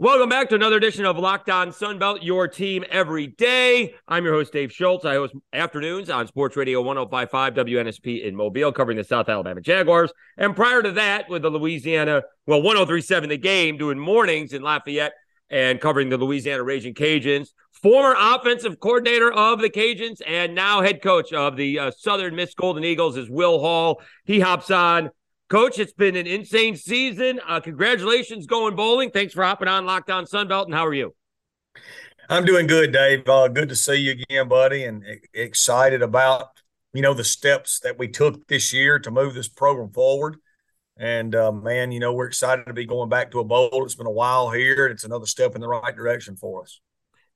Welcome back to another edition of Locked On Sunbelt, your team every day. I'm your host, Dave Schultz. I host afternoons on Sports Radio 1055 WNSP in Mobile, covering the South Alabama Jaguars. And prior to that, with the Louisiana, well, 1037 the game, doing mornings in Lafayette and covering the Louisiana Raging Cajuns. Former offensive coordinator of the Cajuns and now head coach of the uh, Southern Miss Golden Eagles is Will Hall. He hops on Coach, it's been an insane season. Uh, congratulations going bowling. Thanks for hopping on Locked On Sunbelt. And how are you? I'm doing good, Dave. Uh, good to see you again, buddy, and excited about you know the steps that we took this year to move this program forward. And uh, man, you know we're excited to be going back to a bowl. It's been a while here. It's another step in the right direction for us.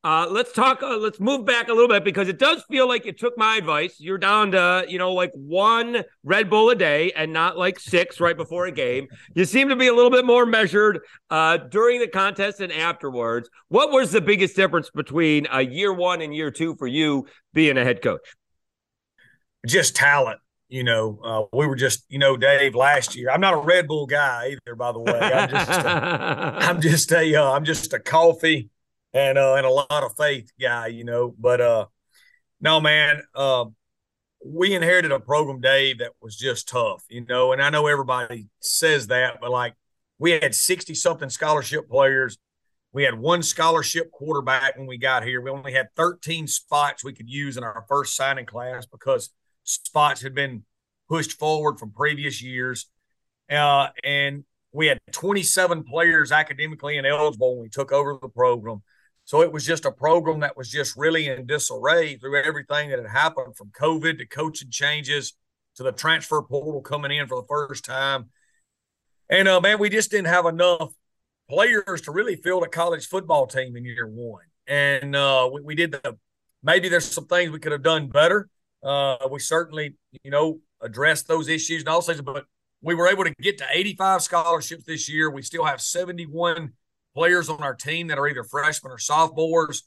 Uh, let's talk. Uh, let's move back a little bit because it does feel like you took my advice. You're down to you know like one Red Bull a day and not like six right before a game. You seem to be a little bit more measured uh, during the contest and afterwards. What was the biggest difference between uh, year one and year two for you being a head coach? Just talent. You know, uh, we were just, you know, Dave. Last year, I'm not a Red Bull guy either. By the way, I'm just, a, I'm just a, uh, I'm just a coffee and uh, and a lot of faith guy, you know. But uh, no, man, uh, we inherited a program, Dave, that was just tough, you know. And I know everybody says that, but like we had sixty something scholarship players. We had one scholarship quarterback when we got here. We only had 13 spots we could use in our first signing class because spots had been pushed forward from previous years. Uh, and we had 27 players academically ineligible when we took over the program. So it was just a program that was just really in disarray through everything that had happened from COVID to coaching changes to the transfer portal coming in for the first time. And uh, man, we just didn't have enough players to really field a college football team in year one. And uh, we, we, did the maybe there's some things we could have done better. Uh, we certainly, you know, addressed those issues and all things, but we were able to get to 85 scholarships this year. We still have 71 players on our team that are either freshmen or sophomores.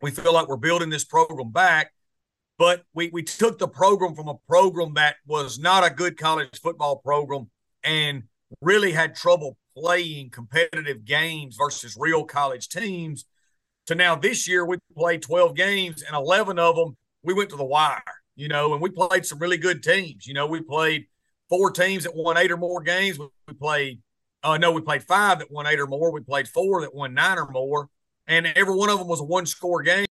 We feel like we're building this program back, but we, we took the program from a program that was not a good college football program and really had trouble playing competitive games versus real college teams to now this year we played 12 games and 11 of them we went to the wire you know and we played some really good teams you know we played four teams that won eight or more games we played uh, no, we played five that won eight or more. We played four that won nine or more, and every one of them was a one score game.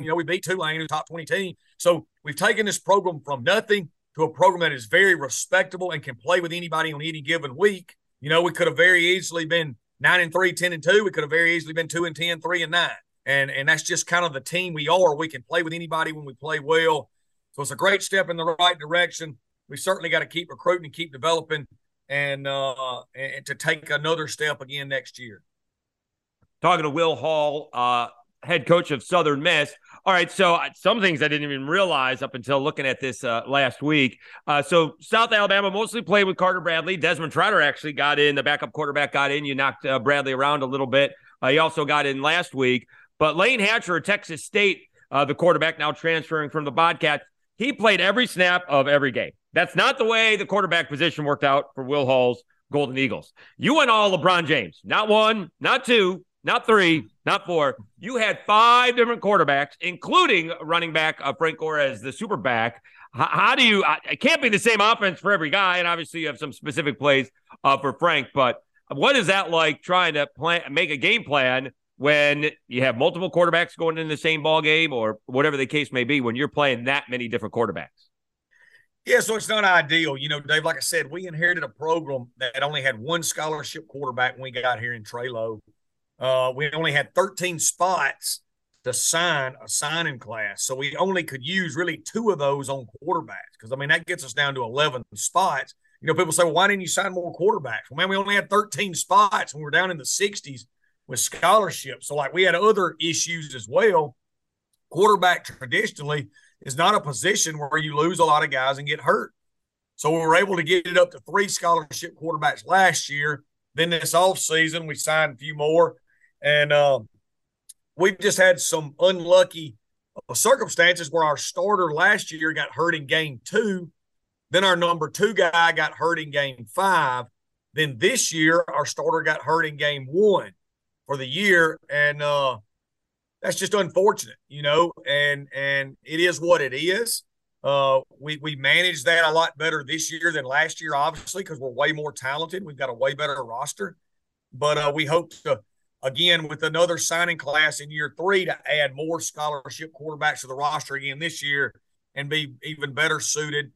You know, we beat Tulane, who's top 20 team. So we've taken this program from nothing to a program that is very respectable and can play with anybody on any given week. You know, we could have very easily been nine and three, 10 and two. We could have very easily been two and 10, three and nine. And, and that's just kind of the team we are. We can play with anybody when we play well. So it's a great step in the right direction. We certainly got to keep recruiting and keep developing and uh, and to take another step again next year. Talking to Will Hall, uh, head coach of Southern Miss. All right, so uh, some things I didn't even realize up until looking at this uh, last week. Uh, so South Alabama mostly played with Carter Bradley. Desmond Trotter actually got in. The backup quarterback got in. You knocked uh, Bradley around a little bit. Uh, he also got in last week. But Layne Hatcher, Texas State, uh, the quarterback now transferring from the Bobcats, he played every snap of every game. That's not the way the quarterback position worked out for Will Hall's Golden Eagles. You went all LeBron James, not one, not two, not three, not four. You had five different quarterbacks, including running back uh, Frank Gore as the super back. How, how do you? It can't be the same offense for every guy, and obviously you have some specific plays uh, for Frank. But what is that like trying to plan, make a game plan when you have multiple quarterbacks going in the same ball game, or whatever the case may be, when you're playing that many different quarterbacks? Yeah, so it's not ideal. You know, Dave, like I said, we inherited a program that only had one scholarship quarterback when we got here in Trey Lowe. Uh, we only had 13 spots to sign a signing class. So we only could use really two of those on quarterbacks because, I mean, that gets us down to 11 spots. You know, people say, well, why didn't you sign more quarterbacks? Well, man, we only had 13 spots when we were down in the 60s with scholarships. So, like, we had other issues as well. Quarterback traditionally – is not a position where you lose a lot of guys and get hurt. So we were able to get it up to three scholarship quarterbacks last year. Then this off season, we signed a few more, and uh, we've just had some unlucky circumstances where our starter last year got hurt in game two. Then our number two guy got hurt in game five. Then this year, our starter got hurt in game one. for the year, and uh, that's just unfortunate, you know. And and it is what it is. Uh, we we manage that a lot better this year than last year, obviously, because we're way more talented. We've got a way better roster, but uh, we hope to again with another signing class in year three to add more scholarship quarterbacks to the roster again this year and be even better suited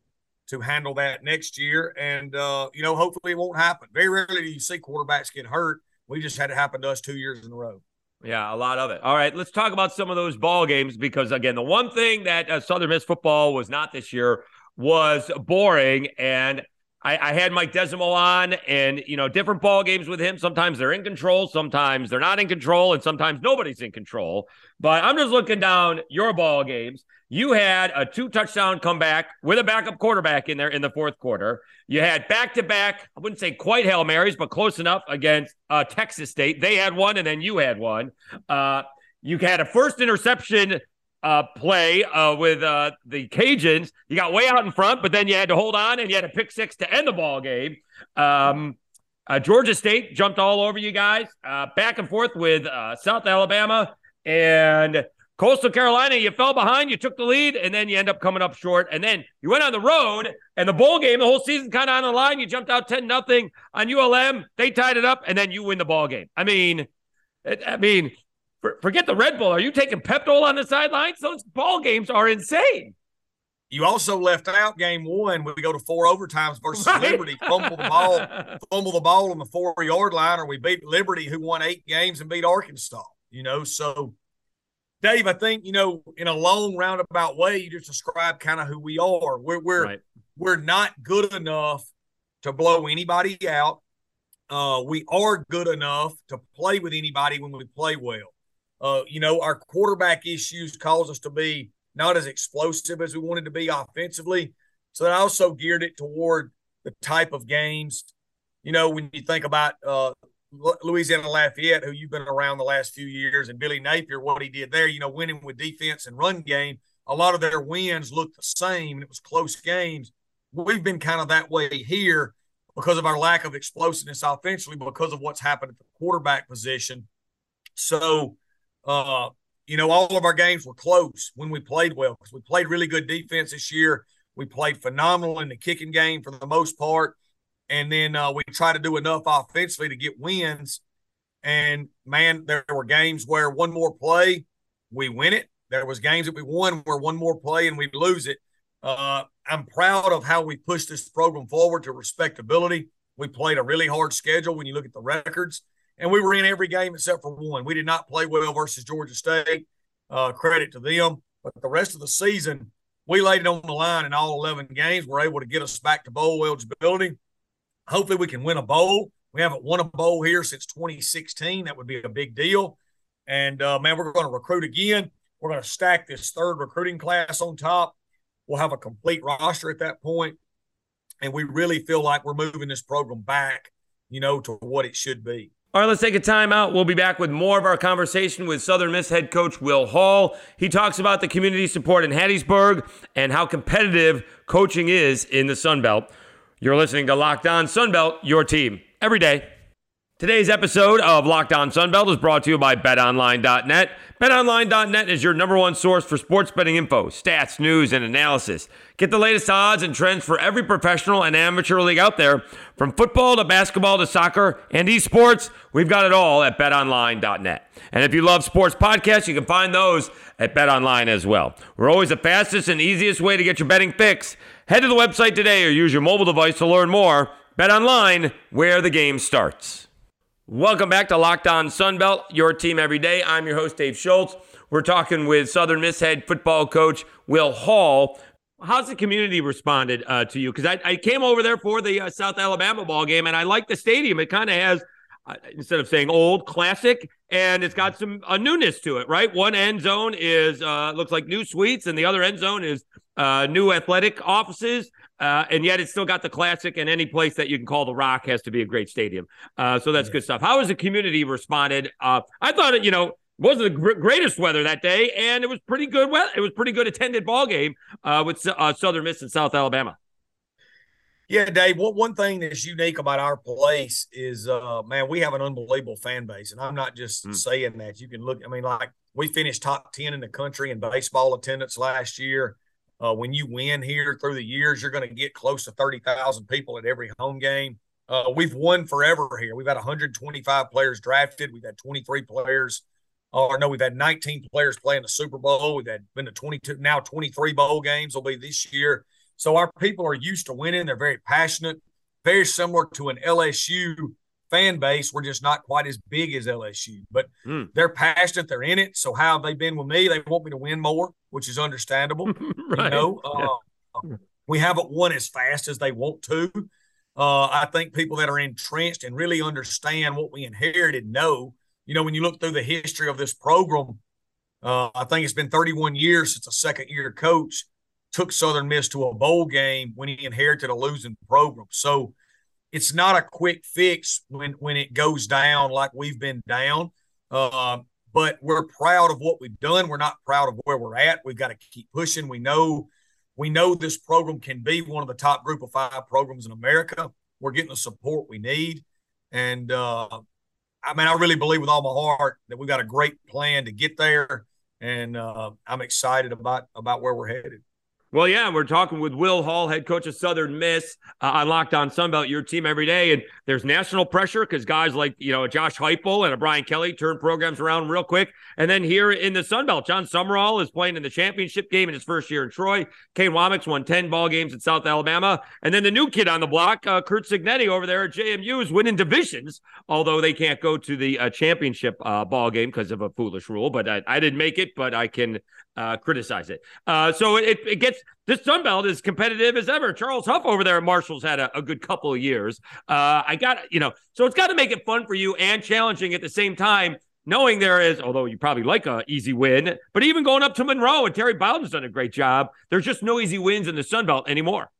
to handle that next year. And uh, you know, hopefully it won't happen. Very rarely do you see quarterbacks get hurt. We just had it happen to us two years in a row. Yeah, a lot of it. All right, let's talk about some of those ball games because again, the one thing that uh, Southern Miss football was not this year was boring. And I, I, had Mike Desormeaux on, and you know, different ball games with him. Sometimes they're in control, sometimes they're not in control, and sometimes nobody's in control. But I'm just looking down your ball games. You had a two touchdown comeback with a backup quarterback in there in the fourth quarter. You had back to back, I wouldn't say quite Hail Marys, but close enough against uh, Texas State. They had one, and then you had one. Uh, you had a first interception uh, play uh, with uh, the Cajuns. You got way out in front, but then you had to hold on and you had a pick six to end the ball game. Um, uh, Georgia State jumped all over you guys, uh, back and forth with uh, South Alabama and Coastal Carolina. You fell behind, you took the lead, and then you end up coming up short. And then you went on the road, and the bowl game, the whole season kind of on the line. You jumped out ten nothing on ULM. They tied it up, and then you win the ball game. I mean, I mean, forget the Red Bull. Are you taking Pepto on the sidelines? Those ball games are insane. You also left out game one. We go to four overtimes versus right. Liberty. Fumble the ball, fumble the ball on the four yard line, or we beat Liberty, who won eight games and beat Arkansas. You know, so Dave, I think you know, in a long roundabout way, you just describe kind of who we are. We're we're right. we're not good enough to blow anybody out. Uh, we are good enough to play with anybody when we play well. Uh, you know, our quarterback issues cause us to be not as explosive as we wanted to be offensively. So that also geared it toward the type of games. You know, when you think about uh, Louisiana Lafayette, who you've been around the last few years, and Billy Napier, what he did there, you know, winning with defense and run game, a lot of their wins looked the same and it was close games. We've been kind of that way here because of our lack of explosiveness offensively, because of what's happened at the quarterback position. So, uh, you know, all of our games were close when we played well because we played really good defense this year. We played phenomenal in the kicking game for the most part. And then uh, we try to do enough offensively to get wins. And man, there were games where one more play, we win it. There was games that we won where one more play and we lose it. Uh, I'm proud of how we pushed this program forward to respectability. We played a really hard schedule when you look at the records and we were in every game except for one. We did not play well versus Georgia State. Uh, credit to them, but the rest of the season, we laid it on the line in all 11 games. We're able to get us back to bowl eligibility. Hopefully, we can win a bowl. We haven't won a bowl here since 2016. That would be a big deal. And uh, man, we're going to recruit again. We're going to stack this third recruiting class on top. We'll have a complete roster at that point, and we really feel like we're moving this program back, you know, to what it should be. All right, let's take a time out. We'll be back with more of our conversation with Southern Miss head coach Will Hall. He talks about the community support in Hattiesburg and how competitive coaching is in the Sun Belt. You're listening to Locked On Sunbelt, your team every day. Today's episode of Locked On Sunbelt is brought to you by BetOnline.net. BetOnline.net is your number one source for sports betting info, stats, news, and analysis. Get the latest odds and trends for every professional and amateur league out there. From football to basketball to soccer and esports, we've got it all at BetOnline.net. And if you love sports podcasts, you can find those at BetOnline as well. We're always the fastest and easiest way to get your betting fix. Head to the website today or use your mobile device to learn more. BetOnline, where the game starts. Welcome back to Locked On Sunbelt, your team every day. I'm your host, Dave Schultz. We're talking with Southern Miss head football coach Will Hall. How's the community responded uh, to you? Because I, I, came over there for the uh, South Alabama ball game, and I like the stadium. It kind of has, uh, instead of saying old, classic, and it's got some a newness to it, right? One end zone is uh, looks like new suites, and the other end zone is uh, new athletic offices. Uh, and yet it's still got the classic, and any place that you can call the Rock has to be a great stadium. Uh, so that's yeah. good stuff. How has the community responded? Uh, I thought it, you know, wasn't the gr- greatest weather that day, and it was pretty good. Weather. It was pretty good attended ball game uh, with uh, Southern Miss and South Alabama. Yeah, Dave. What one thing that's unique about our place is, uh, man, we have an unbelievable fan base, and I'm not just mm. saying that. You can look. I mean, like we finished top ten in the country in baseball attendance last year. Uh, when you win here through the years, you're going to get close to thirty thousand people at every home game. Uh, we've won forever here. We've had 125 players drafted. We've had 23 players. Or no, we've had 19 players playing the Super Bowl. We've had been to 22 now 23 bowl games will be this year. So our people are used to winning. They're very passionate, very similar to an LSU fan base. We're just not quite as big as LSU, but mm. they're passionate. They're in it. So how have they been with me? They want me to win more, which is understandable. right. You know, yeah. uh, we haven't won as fast as they want to. Uh, I think people that are entrenched and really understand what we inherited know. You know, when you look through the history of this program, uh, I think it's been 31 years since a second year coach took Southern Miss to a bowl game when he inherited a losing program. So it's not a quick fix when when it goes down like we've been down. Uh, but we're proud of what we've done. We're not proud of where we're at. We've got to keep pushing. We know we know this program can be one of the top group of five programs in America. We're getting the support we need. And uh, I mean, I really believe with all my heart that we've got a great plan to get there. And uh, I'm excited about about where we're headed. Well, yeah, we're talking with Will Hall, head coach of Southern Miss uh, on Locked On Sunbelt, your team every day. And there's national pressure because guys like, you know, Josh Heupel and a Brian Kelly turn programs around real quick. And then here in the Sunbelt, Jon Sumrall is playing in the championship game in his first year in Troy. Kane Wommack's won 10 ball games at South Alabama. And then the new kid on the block, uh, Curt Cignetti over there at JMU is winning divisions, although they can't go to the uh, championship uh, ball game because of a foolish rule. But I, I didn't make it, but I can uh, criticize it. Uh, so it, it gets this Sun Belt is competitive as ever. Charles Huff over there at Marshall's had a, a good couple of years. Uh, I got you know, so it's got to make it fun for you and challenging at the same time. Knowing there is, although you probably like a easy win, but even going up to Monroe and Terry Bowden's done a great job. There's just no easy wins in the Sun Belt anymore.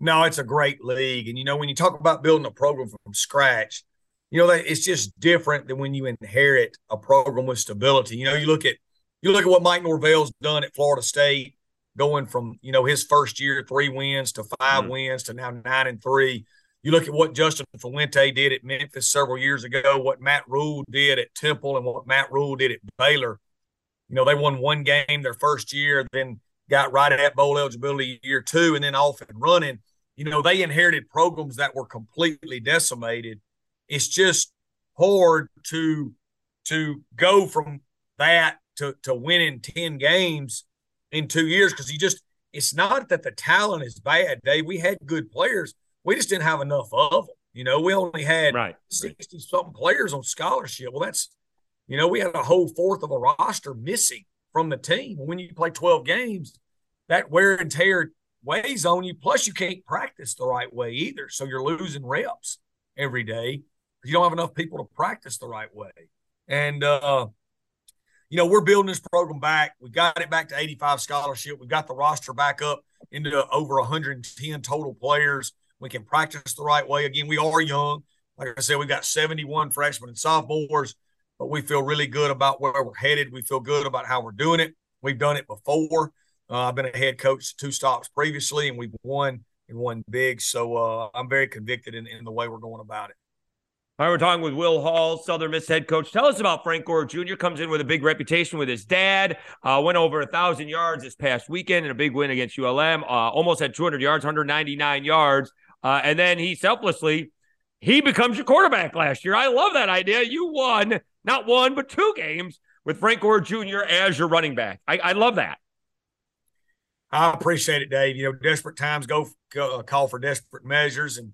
No, it's a great league, and you know when you talk about building a program from scratch, you know that it's just different than when you inherit a program with stability. You know, you look at you look at what Mike Norvell's done at Florida State, going from you know his first year three wins to 5 mm-hmm. wins to now nine and three. You look at what Justin Fuente did at Memphis several years ago, what Matt Rhule did at Temple, and what Matt Rhule did at Baylor. You know, they won one game their first year, then got right at bowl eligibility year two, and then off and running. You know, they inherited programs that were completely decimated. It's just hard to to go from that to to winning 10 games in two years because you just it's not that the talent is bad, Dave. We had good players. We just didn't have enough of them. You know, we only had right. 60 something players on scholarship. Well, that's you know, we had a whole fourth of a roster missing from the team. When you play 12 games, that wear and tear weighs on you. Plus, you can't practice the right way either. So you're losing reps every day. You don't have enough people to practice the right way. And uh you know, we're building this program back. We got it back to 85 scholarship. We got the roster back up into over 110 total players. We can practice the right way. Again, we are young. Like I said, we got 71 freshmen and sophomores, but we feel really good about where we're headed. We feel good about how we're doing it. We've done it before. Uh, I've been a head coach two stops previously, and we've won and won big. So uh, I'm very convicted in, in the way we're going about it. All right, we're talking with Will Hall, Southern Miss head coach. Tell us about Frank Gore Jr. Comes in with a big reputation with his dad. Uh, went over a thousand yards this past weekend in a big win against ULM. Uh, almost had 200 yards, 199 yards, uh, and then he selflessly he becomes your quarterback last year. I love that idea. You won not one but two games with Frank Gore Jr. as your running back. I, I love that. I appreciate it, Dave. You know, desperate times go, go call for desperate measures, and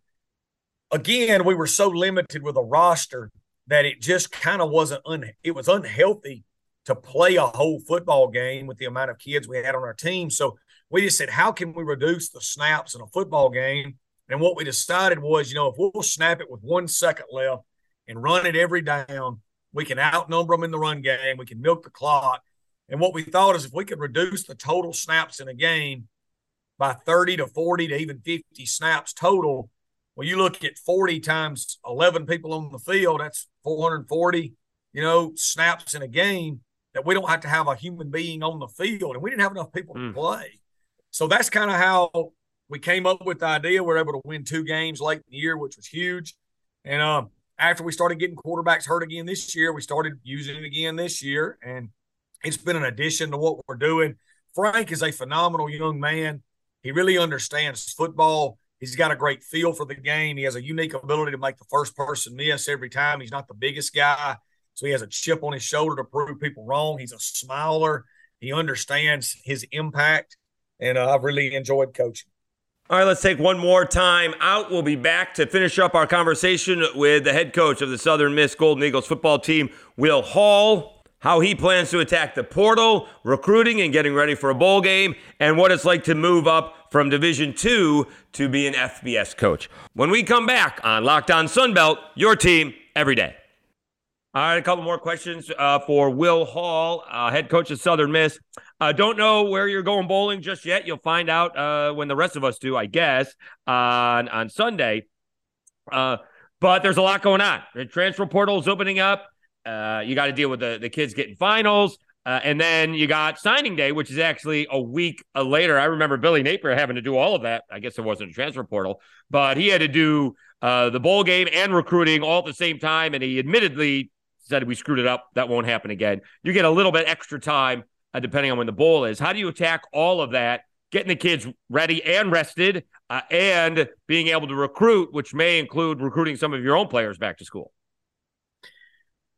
again, we were so limited with a roster that it just kind of wasn't un- it was unhealthy to play a whole football game with the amount of kids we had on our team. So we just said, how can we reduce the snaps in a football game? And what we decided was, you know, if we'll snap it with one second left and run it every down, we can outnumber them in the run game. We can milk the clock. And what we thought is if we could reduce the total snaps in a game by 30 to 40 to even 50 snaps total, well, you look at 40 times 11 people on the field, that's 440, you know, snaps in a game that we don't have to have a human being on the field. And we didn't have enough people mm. to play. So that's kind of how we came up with the idea. We are able to win two games late in the year, which was huge. And um, after we started getting quarterbacks hurt again this year, we started using it again this year. And it's been an addition to what we're doing. Frank is a phenomenal young man. He really understands football. He's got a great feel for the game. He has a unique ability to make the first person miss every time. He's not the biggest guy, so he has a chip on his shoulder to prove people wrong. He's a smiler. He understands his impact, and uh, I've really enjoyed coaching. All right, let's take one more time out. We'll be back to finish up our conversation with the head coach of the Southern Miss Golden Eagles football team, Will Hall how he plans to attack the portal, recruiting and getting ready for a bowl game, and what it's like to move up from Division 2 to be an FBS coach. When we come back on Locked On Sunbelt, your team every day. All right, a couple more questions uh, for Will Hall, uh, head coach of Southern Miss. Uh, don't know where you're going bowling just yet. You'll find out uh, when the rest of us do, I guess, on on Sunday. Uh, but there's a lot going on. The transfer portal is opening up. Uh, you got to deal with the, the kids getting finals. Uh, and then you got signing day, which is actually a week uh, later. I remember Billy Napier having to do all of that. I guess it wasn't a transfer portal, but he had to do uh, the bowl game and recruiting all at the same time. And he admittedly said, We screwed it up. That won't happen again. You get a little bit extra time uh, depending on when the bowl is. How do you attack all of that? Getting the kids ready and rested, uh, and being able to recruit, which may include recruiting some of your own players back to school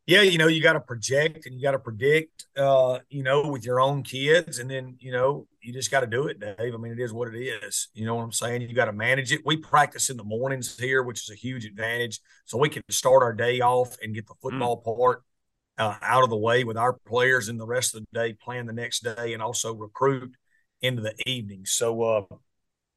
yeah, you know, you got to project and you got to predict, uh, you know, with your own kids. And then, you know, you just got to do it, Dave. I mean, it is what it is. You know what I'm saying? You got to manage it. We practice in the mornings here, which is a huge advantage. So we can start our day off and get the mm. football mm. part uh, out of the way with our players and the rest of the day, plan the next day, and also recruit into the evening. So, uh,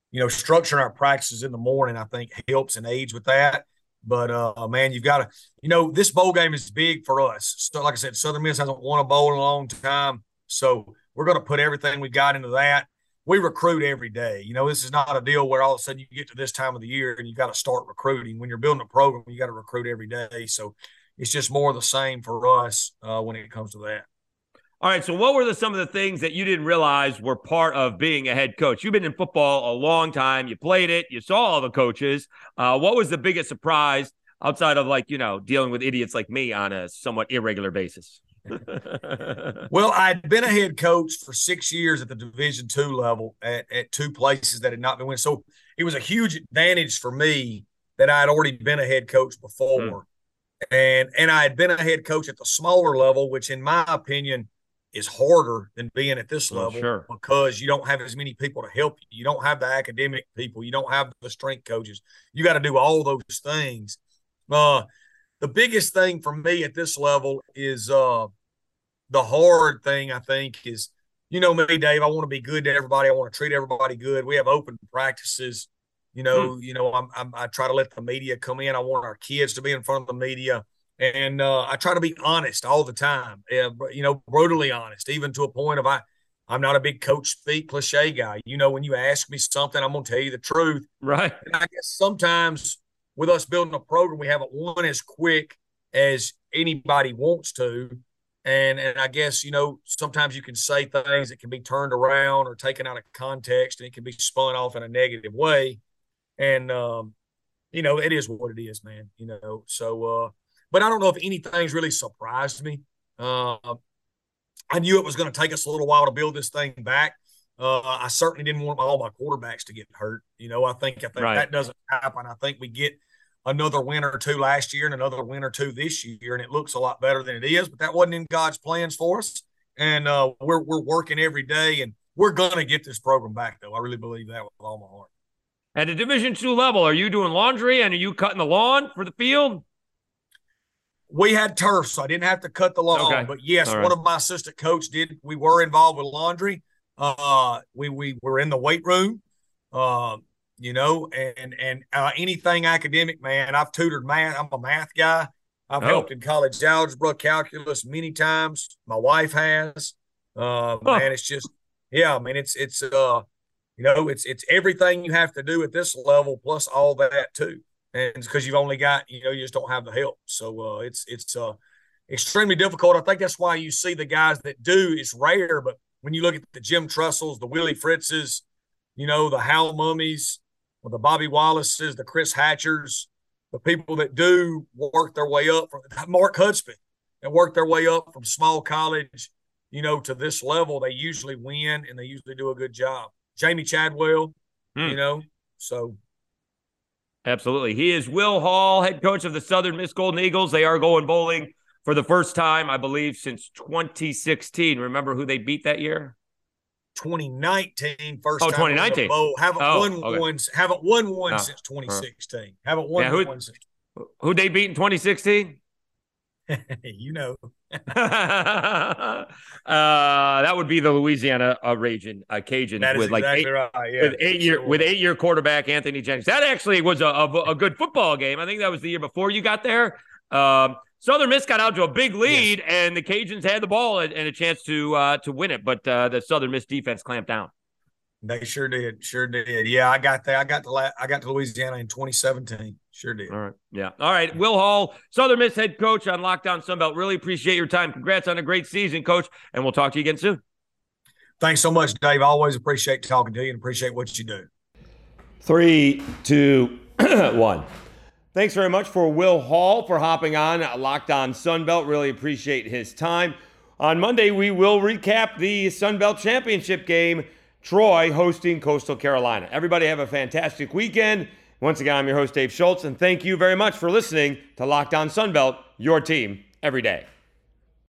you know, structuring our practices in the morning, I think, helps and aids with that. But uh, man, you've got to, you know, this bowl game is big for us. So, like I said, Southern Miss hasn't won a bowl in a long time, so we're going to put everything we got into that. We recruit every day. You know, this is not a deal where all of a sudden you get to this time of the year and you got to start recruiting. When you're building a program, you got to recruit every day. So it's just more of the same for us uh, when it comes to that. All right. So, what were the, some of the things that you didn't realize were part of being a head coach? You've been in football a long time. You played it. You saw all the coaches. Uh, what was the biggest surprise outside of like you know dealing with idiots like me on a somewhat irregular basis? well, I'd been a head coach for six years at the Division two level at, at two places that had not been winning. So it was a huge advantage for me that I had already been a head coach before. Mm. And and I had been a head coach at the smaller level, which in my opinion is harder than being at this oh, level oh, sure. because you don't have as many people to help you. You don't have the academic people. You don't have the strength coaches. You got to do all those things. Uh, the biggest thing for me at this level is uh, the hard thing. I think is you know me, Dave. I want to be good to everybody. I want to treat everybody good. We have open practices. You know, hmm. you know, I'm, I'm, I try to let the media come in. I want our kids to be in front of the media and uh, I try to be honest all the time. Yeah, you know, brutally honest, even to a point of I, I'm not a big coach speak cliche guy. You know, when you ask me something, I'm gonna tell you the truth. Right. And I guess sometimes with us building a program, we haven't won as quick as anybody wants to. And and I guess, you know, sometimes you can say things that can be turned around or taken out of context and it can be spun off in a negative way. And um, you know, it is what it is, man. You know, so uh but I don't know if anything's really surprised me. Uh, I knew it was going to take us a little while to build this thing back. Uh, I certainly didn't want all my quarterbacks to get hurt. You know, I think if right. that doesn't happen, I think we get another win or two last year and another win or two this year, and it looks a lot better than it is. But that wasn't in God's plans for us, and uh, we're we're working every day, and we're going to get this program back. Though I really believe that with all my heart. At the Division two level, are you doing laundry and are you cutting the lawn for the field? We had turf, so I didn't have to cut the lawn. Okay. But yes, right. one of my assistant coach did. We were involved with laundry. Uh, we we were in the weight room. Uh, you know, and and uh, anything academic, man. I've tutored math. I'm a math guy. I've oh. helped in college algebra, calculus many times. My wife has. Uh, huh. Man, it's just yeah. I mean, it's it's uh, you know, it's it's everything you have to do at this level plus all that too and because you've only got you know you just don't have the help. So uh, it's it's uh, extremely difficult. I think that's why you see the guys that do. It's rare, but when you look at the Jim Tressels, the Willie Fritzes, you know, the Hal Mummes, or the Bobby Wallaces, the Chris Hatchers, the people that do work their way up from Mark Hudspeth and work their way up from small college, you know, to this level, they usually win and they usually do a good job. Jamey Chadwell, hmm. you know, so. Absolutely. He is Will Hall, head coach of the Southern Miss Golden Eagles. They are going bowling for the first time, I believe, since 2016. Remember who they beat that year? 2019, first oh, 2019. Bowl. Haven't oh, won okay. one. Haven't won one oh, since 2016. Uh, haven't won yeah, who, one since. Who they beat in 2016? you know. uh, that would be the Louisiana uh, region uh, Cajuns that with like exactly eight, right. yeah, with eight year with eight year quarterback Anthony Jennings. That actually was a, a, a, good football game. I think that was the year before you got there. Um, Southern Miss got out to a big lead, and the Cajuns had the ball and, and a chance to uh, to win it, but uh, the Southern Miss defense clamped down. They sure did, sure did. Yeah, I got that. I got the I got to Louisiana in 2017. Sure did. All right. Yeah. All right. Will Hall, Southern Miss head coach on Lockdown On Sunbelt. Really appreciate your time. Congrats on a great season, coach. And we'll talk to you again soon. Thanks so much, Dave. I always appreciate talking to you and appreciate what you do. Three, two, one. Thanks very much for Will Hall for hopping on Locked On Sunbelt. Really appreciate his time. On Monday, we will recap the Sunbelt Championship game, Troy hosting Coastal Carolina. Everybody have a fantastic weekend. Once again, I'm your host, Dave Schultz, and thank you very much for listening to Locked On Sunbelt, your team every day.